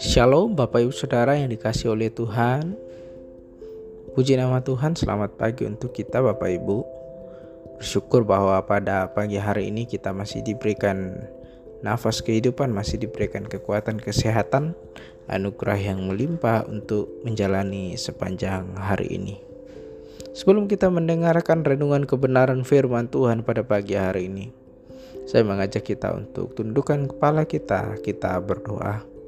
Shalom Bapak Ibu Saudara yang dikasih oleh Tuhan. Puji nama Tuhan selamat pagi untuk kita Bapak Ibu. Bersyukur bahwa pada pagi hari ini kita masih diberikan nafas kehidupan Masih diberikan kekuatan kesehatan Anugerah yang melimpah untuk menjalani sepanjang hari ini. Sebelum kita mendengarkan renungan kebenaran firman Tuhan pada pagi hari ini Saya mengajak kita untuk tundukkan kepala kita Kita berdoa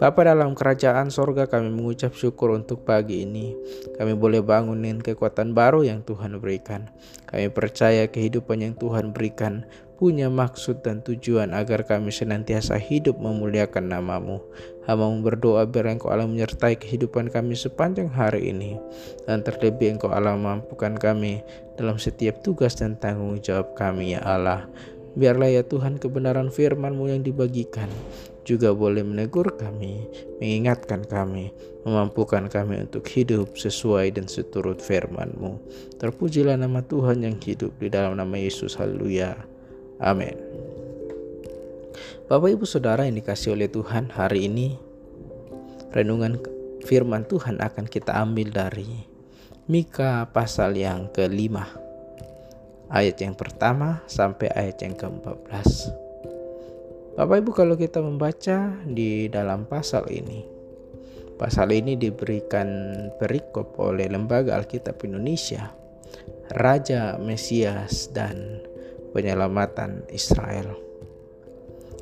Bapa dalam kerajaan sorga kami mengucap syukur untuk pagi ini. Kami boleh bangunin kekuatan baru yang Tuhan berikan. Kami percaya kehidupan yang Tuhan berikan punya maksud dan tujuan agar kami senantiasa hidup memuliakan namamu. Hamamu berdoa biar engkau Allah menyertai kehidupan kami sepanjang hari ini. Dan terlebih engkau Allah mampukan kami dalam setiap tugas dan tanggung jawab kami ya Allah. Biarlah ya Tuhan kebenaran firman-Mu yang dibagikan juga boleh menegur kami, mengingatkan kami, memampukan kami untuk hidup sesuai dan seturut firman-Mu. Terpujilah nama Tuhan yang hidup di dalam nama Yesus. Haleluya. Amin. Bapak Ibu Saudara yang dikasih oleh Tuhan hari ini renungan firman Tuhan akan kita ambil dari Mika pasal yang kelima ayat yang pertama sampai ayat yang ke-14. Bapak Ibu kalau kita membaca di dalam pasal ini Pasal ini diberikan perikop oleh Lembaga Alkitab Indonesia Raja Mesias dan penyelamatan Israel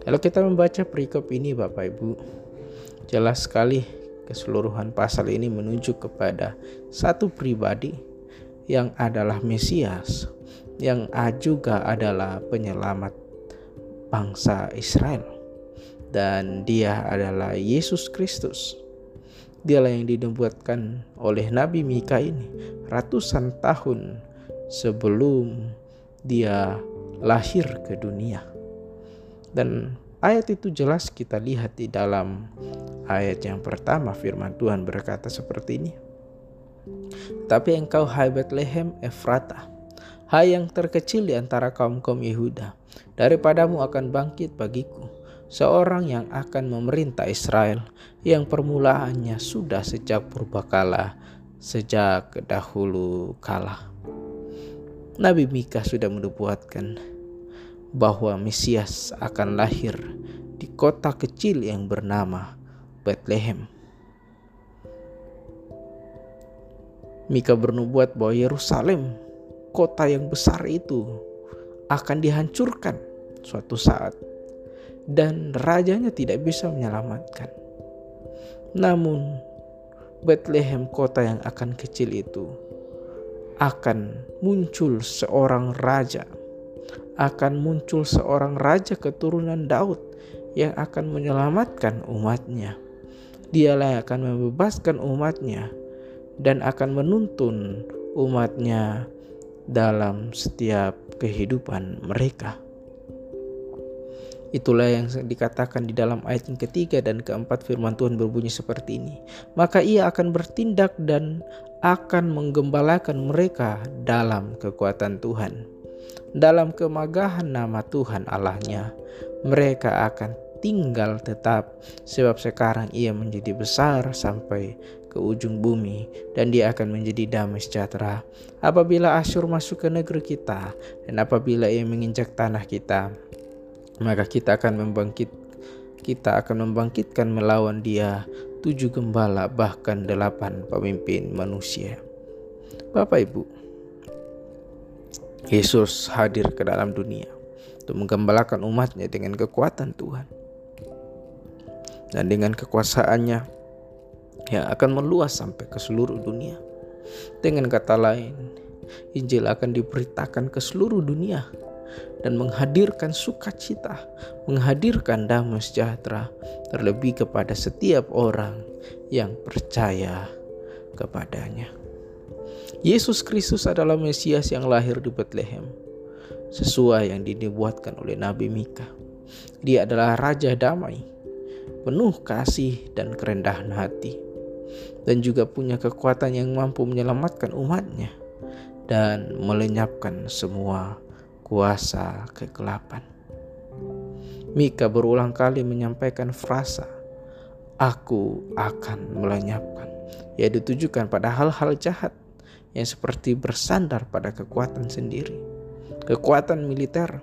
Kalau kita membaca perikop ini Bapak Ibu Jelas sekali keseluruhan pasal ini menunjuk kepada satu pribadi yang adalah Mesias yang juga adalah penyelamat bangsa Israel dan dia adalah Yesus Kristus. Dialah yang dinubuatkan oleh Nabi Mika ini ratusan tahun sebelum dia lahir ke dunia. Dan ayat itu jelas kita lihat di dalam ayat yang pertama firman Tuhan berkata seperti ini. Tapi engkau hai Bethlehem Efrata, hai yang terkecil di antara kaum-kaum Yehuda, Daripadamu akan bangkit bagiku seorang yang akan memerintah Israel yang permulaannya sudah sejak purbakala, sejak dahulu kala. Nabi Mika sudah menubuatkan bahwa Mesias akan lahir di kota kecil yang bernama Bethlehem. Mika bernubuat bahwa Yerusalem, kota yang besar itu, akan dihancurkan suatu saat dan rajanya tidak bisa menyelamatkan. Namun Bethlehem kota yang akan kecil itu akan muncul seorang raja akan muncul seorang raja keturunan Daud yang akan menyelamatkan umatnya. Dialah yang akan membebaskan umatnya dan akan menuntun umatnya dalam setiap kehidupan mereka. Itulah yang dikatakan di dalam ayat yang ketiga dan keempat firman Tuhan berbunyi seperti ini. Maka ia akan bertindak dan akan menggembalakan mereka dalam kekuatan Tuhan. Dalam kemagahan nama Tuhan Allahnya, mereka akan tinggal tetap sebab sekarang ia menjadi besar sampai ke ujung bumi dan dia akan menjadi damai sejahtera. Apabila Asyur masuk ke negeri kita dan apabila ia menginjak tanah kita maka kita akan membangkit kita akan membangkitkan melawan dia tujuh gembala bahkan delapan pemimpin manusia. Bapak Ibu Yesus hadir ke dalam dunia untuk menggembalakan umatnya dengan kekuatan Tuhan dan dengan kekuasaannya yang akan meluas sampai ke seluruh dunia. Dengan kata lain, Injil akan diberitakan ke seluruh dunia dan menghadirkan sukacita, menghadirkan damai sejahtera terlebih kepada setiap orang yang percaya kepadanya. Yesus Kristus adalah Mesias yang lahir di Bethlehem, sesuai yang dibuatkan oleh Nabi Mika. Dia adalah Raja Damai, penuh kasih dan kerendahan hati dan juga punya kekuatan yang mampu menyelamatkan umatnya dan melenyapkan semua kuasa kegelapan. Mika berulang kali menyampaikan frasa, Aku akan melenyapkan, ia ditujukan pada hal-hal jahat yang seperti bersandar pada kekuatan sendiri. Kekuatan militer,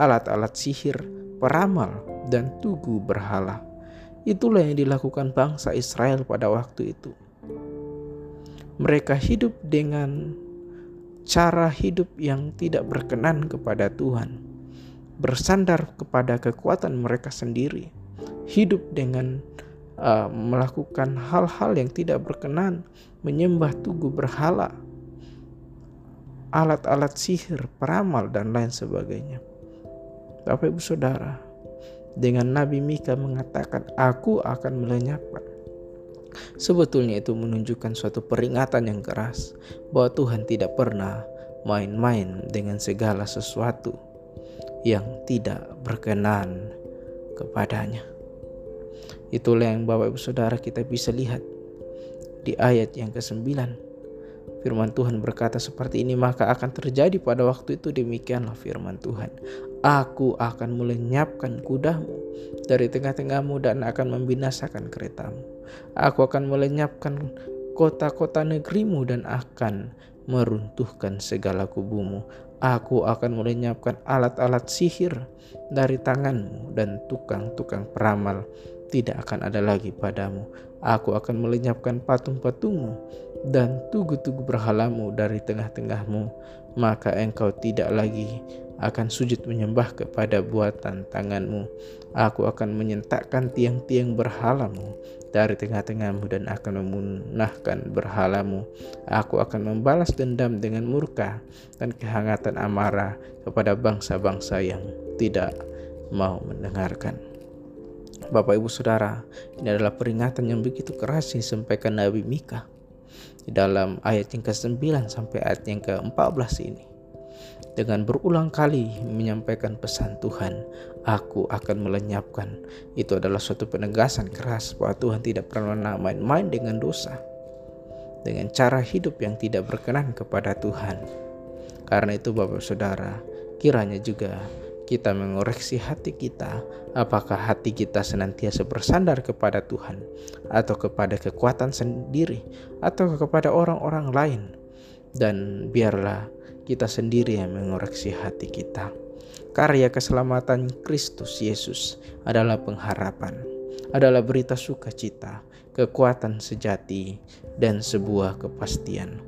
alat-alat sihir, peramal, dan tugu berhala. Itulah yang dilakukan bangsa Israel pada waktu itu. Mereka hidup dengan cara hidup yang tidak berkenan kepada Tuhan, bersandar kepada kekuatan mereka sendiri, hidup dengan uh, melakukan hal-hal yang tidak berkenan, menyembah tugu berhala, alat-alat sihir, peramal, dan lain sebagainya. Bapak Ibu Saudara, dengan Nabi Mika mengatakan, "Aku akan melenyapkan." Sebetulnya itu menunjukkan suatu peringatan yang keras bahwa Tuhan tidak pernah main-main dengan segala sesuatu yang tidak berkenan kepadanya. Itulah yang Bapak Ibu Saudara kita bisa lihat di ayat yang ke-9. Firman Tuhan berkata seperti ini maka akan terjadi pada waktu itu demikianlah firman Tuhan. Aku akan melenyapkan kudamu dari tengah-tengahmu dan akan membinasakan keretamu. Aku akan melenyapkan kota-kota negerimu dan akan meruntuhkan segala kubumu. Aku akan melenyapkan alat-alat sihir dari tanganmu dan tukang-tukang peramal tidak akan ada lagi padamu. Aku akan melenyapkan patung-patungmu dan tugu-tugu berhalamu dari tengah-tengahmu, maka engkau tidak lagi akan sujud menyembah kepada buatan tanganmu. Aku akan menyentakkan tiang-tiang berhalamu dari tengah-tengahmu dan akan memunahkan berhalamu. Aku akan membalas dendam dengan murka dan kehangatan amarah kepada bangsa-bangsa yang tidak mau mendengarkan. Bapak Ibu Saudara, ini adalah peringatan yang begitu keras yang disampaikan Nabi Mika di dalam ayat yang ke-9 sampai ayat yang ke-14 ini. Dengan berulang kali menyampaikan pesan Tuhan, aku akan melenyapkan. Itu adalah suatu penegasan keras bahwa Tuhan tidak pernah main-main dengan dosa. Dengan cara hidup yang tidak berkenan kepada Tuhan. Karena itu Bapak Saudara, kiranya juga kita mengoreksi hati kita, apakah hati kita senantiasa bersandar kepada Tuhan, atau kepada kekuatan sendiri, atau kepada orang-orang lain, dan biarlah kita sendiri yang mengoreksi hati kita. Karya keselamatan Kristus Yesus adalah pengharapan, adalah berita sukacita, kekuatan sejati, dan sebuah kepastian.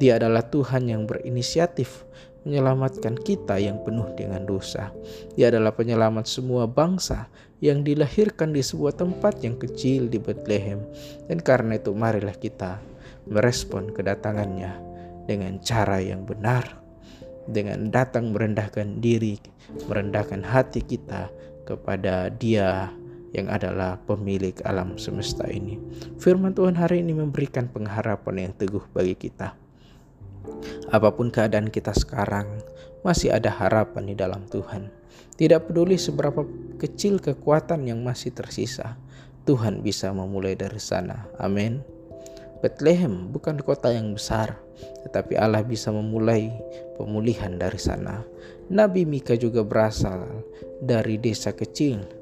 Dia adalah Tuhan yang berinisiatif menyelamatkan kita yang penuh dengan dosa. Dia adalah penyelamat semua bangsa yang dilahirkan di sebuah tempat yang kecil di Bethlehem. Dan karena itu marilah kita merespon kedatangannya dengan cara yang benar. Dengan datang merendahkan diri, merendahkan hati kita kepada dia yang adalah pemilik alam semesta ini. Firman Tuhan hari ini memberikan pengharapan yang teguh bagi kita Apa pun keadaan kita sekarang, masih ada harapan di dalam Tuhan. Tidak peduli seberapa kecil kekuatan yang masih tersisa, Tuhan bisa memulai dari sana. Amin. Bethlehem bukan kota yang besar, tetapi Allah bisa memulai pemulihan dari sana. Nabi Mika juga berasal dari desa kecil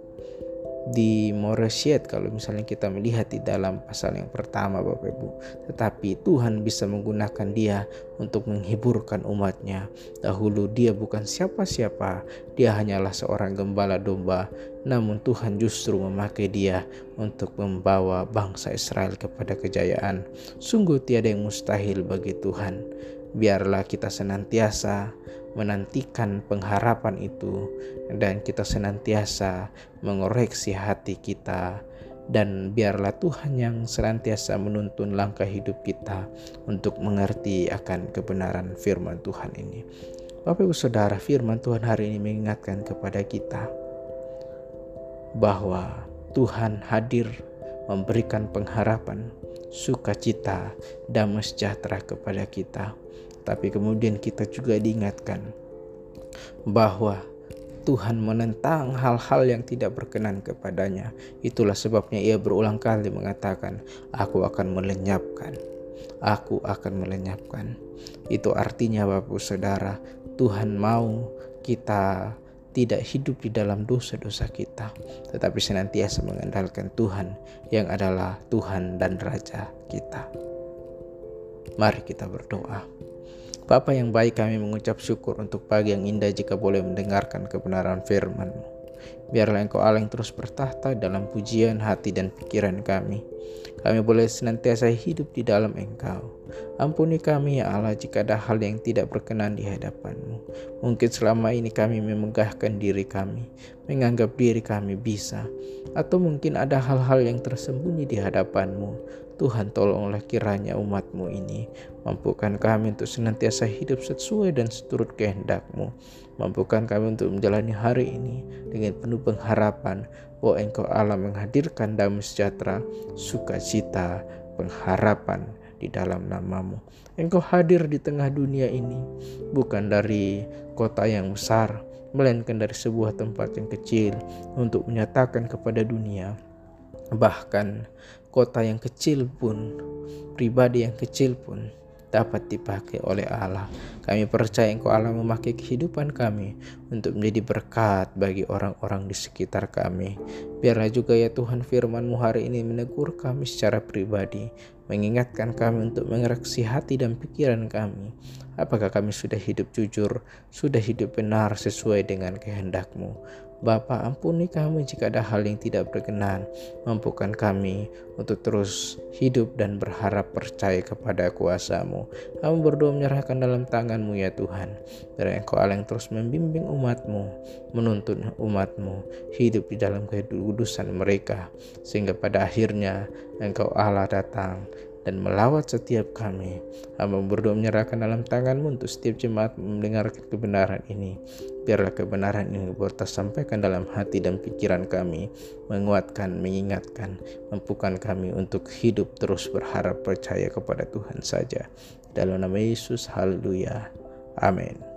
di Moresiet kalau misalnya kita melihat di dalam pasal yang pertama Bapak Ibu. Tetapi Tuhan bisa menggunakan dia untuk menghiburkan umatnya. Dahulu dia bukan siapa-siapa, dia hanyalah seorang gembala domba. Namun Tuhan justru memakai dia untuk membawa bangsa Israel kepada kejayaan. Sungguh tiada yang mustahil bagi Tuhan. Biarlah kita senantiasa menantikan pengharapan itu dan kita senantiasa mengoreksi hati kita dan biarlah Tuhan yang senantiasa menuntun langkah hidup kita untuk mengerti akan kebenaran firman Tuhan ini. Bapak Ibu Saudara, firman Tuhan hari ini mengingatkan kepada kita bahwa Tuhan hadir memberikan pengharapan, sukacita, damai sejahtera kepada kita tapi kemudian kita juga diingatkan bahwa Tuhan menentang hal-hal yang tidak berkenan kepadanya. Itulah sebabnya ia berulang kali mengatakan, "Aku akan melenyapkan, aku akan melenyapkan." Itu artinya, Bapak Saudara, Tuhan mau kita tidak hidup di dalam dosa-dosa kita, tetapi senantiasa mengandalkan Tuhan yang adalah Tuhan dan Raja kita. Mari kita berdoa. Bapa yang baik kami mengucap syukur untuk pagi yang indah jika boleh mendengarkan kebenaran firman-Mu. Biarlah Engkau Allah yang terus bertahta dalam pujian hati dan pikiran kami. Kami boleh senantiasa hidup di dalam Engkau. Ampuni kami ya Allah jika ada hal yang tidak berkenan di hadapan-Mu. Mungkin selama ini kami memegahkan diri kami, menganggap diri kami bisa. Atau mungkin ada hal-hal yang tersembunyi di hadapan-Mu. Tuhan tolonglah kiranya umatmu ini mampukan kami untuk senantiasa hidup sesuai dan seturut kehendak-Mu Mampukan kami untuk menjalani hari ini dengan penuh pengharapan bahwa Engkau Allah menghadirkan damai sejahtera, sukacita, pengharapan di dalam namamu. Engkau hadir di tengah dunia ini bukan dari kota yang besar, melainkan dari sebuah tempat yang kecil untuk menyatakan kepada dunia. Bahkan kota yang kecil pun, pribadi yang kecil pun dapat dipakai oleh Allah. Kami percaya Engkau Allah memakai kehidupan kami untuk menjadi berkat bagi orang-orang di sekitar kami. Biarlah juga ya Tuhan firman-Mu hari ini menegur kami secara pribadi, mengingatkan kami untuk mengereksi hati dan pikiran kami. Apakah kami sudah hidup jujur, sudah hidup benar sesuai dengan kehendak-Mu. Bapa ampuni kami jika ada hal yang tidak berkenan. Mampukan kami untuk terus hidup dan berharap percaya kepada kuasamu. Kami berdoa menyerahkan dalam tanganmu ya Tuhan. Dari engkau Allah yang terus membimbing umatmu, menuntun umatmu hidup di dalam kekudusan mereka. Sehingga pada akhirnya engkau Allah datang dan melawat setiap kami. Hamba berdoa menyerahkan dalam tanganmu untuk setiap jemaat mendengarkan kebenaran ini. Biarlah kebenaran ini boleh tersampaikan dalam hati dan pikiran kami, menguatkan, mengingatkan, mampukan kami untuk hidup terus berharap percaya kepada Tuhan saja. Dalam nama Yesus, haleluya. Amin.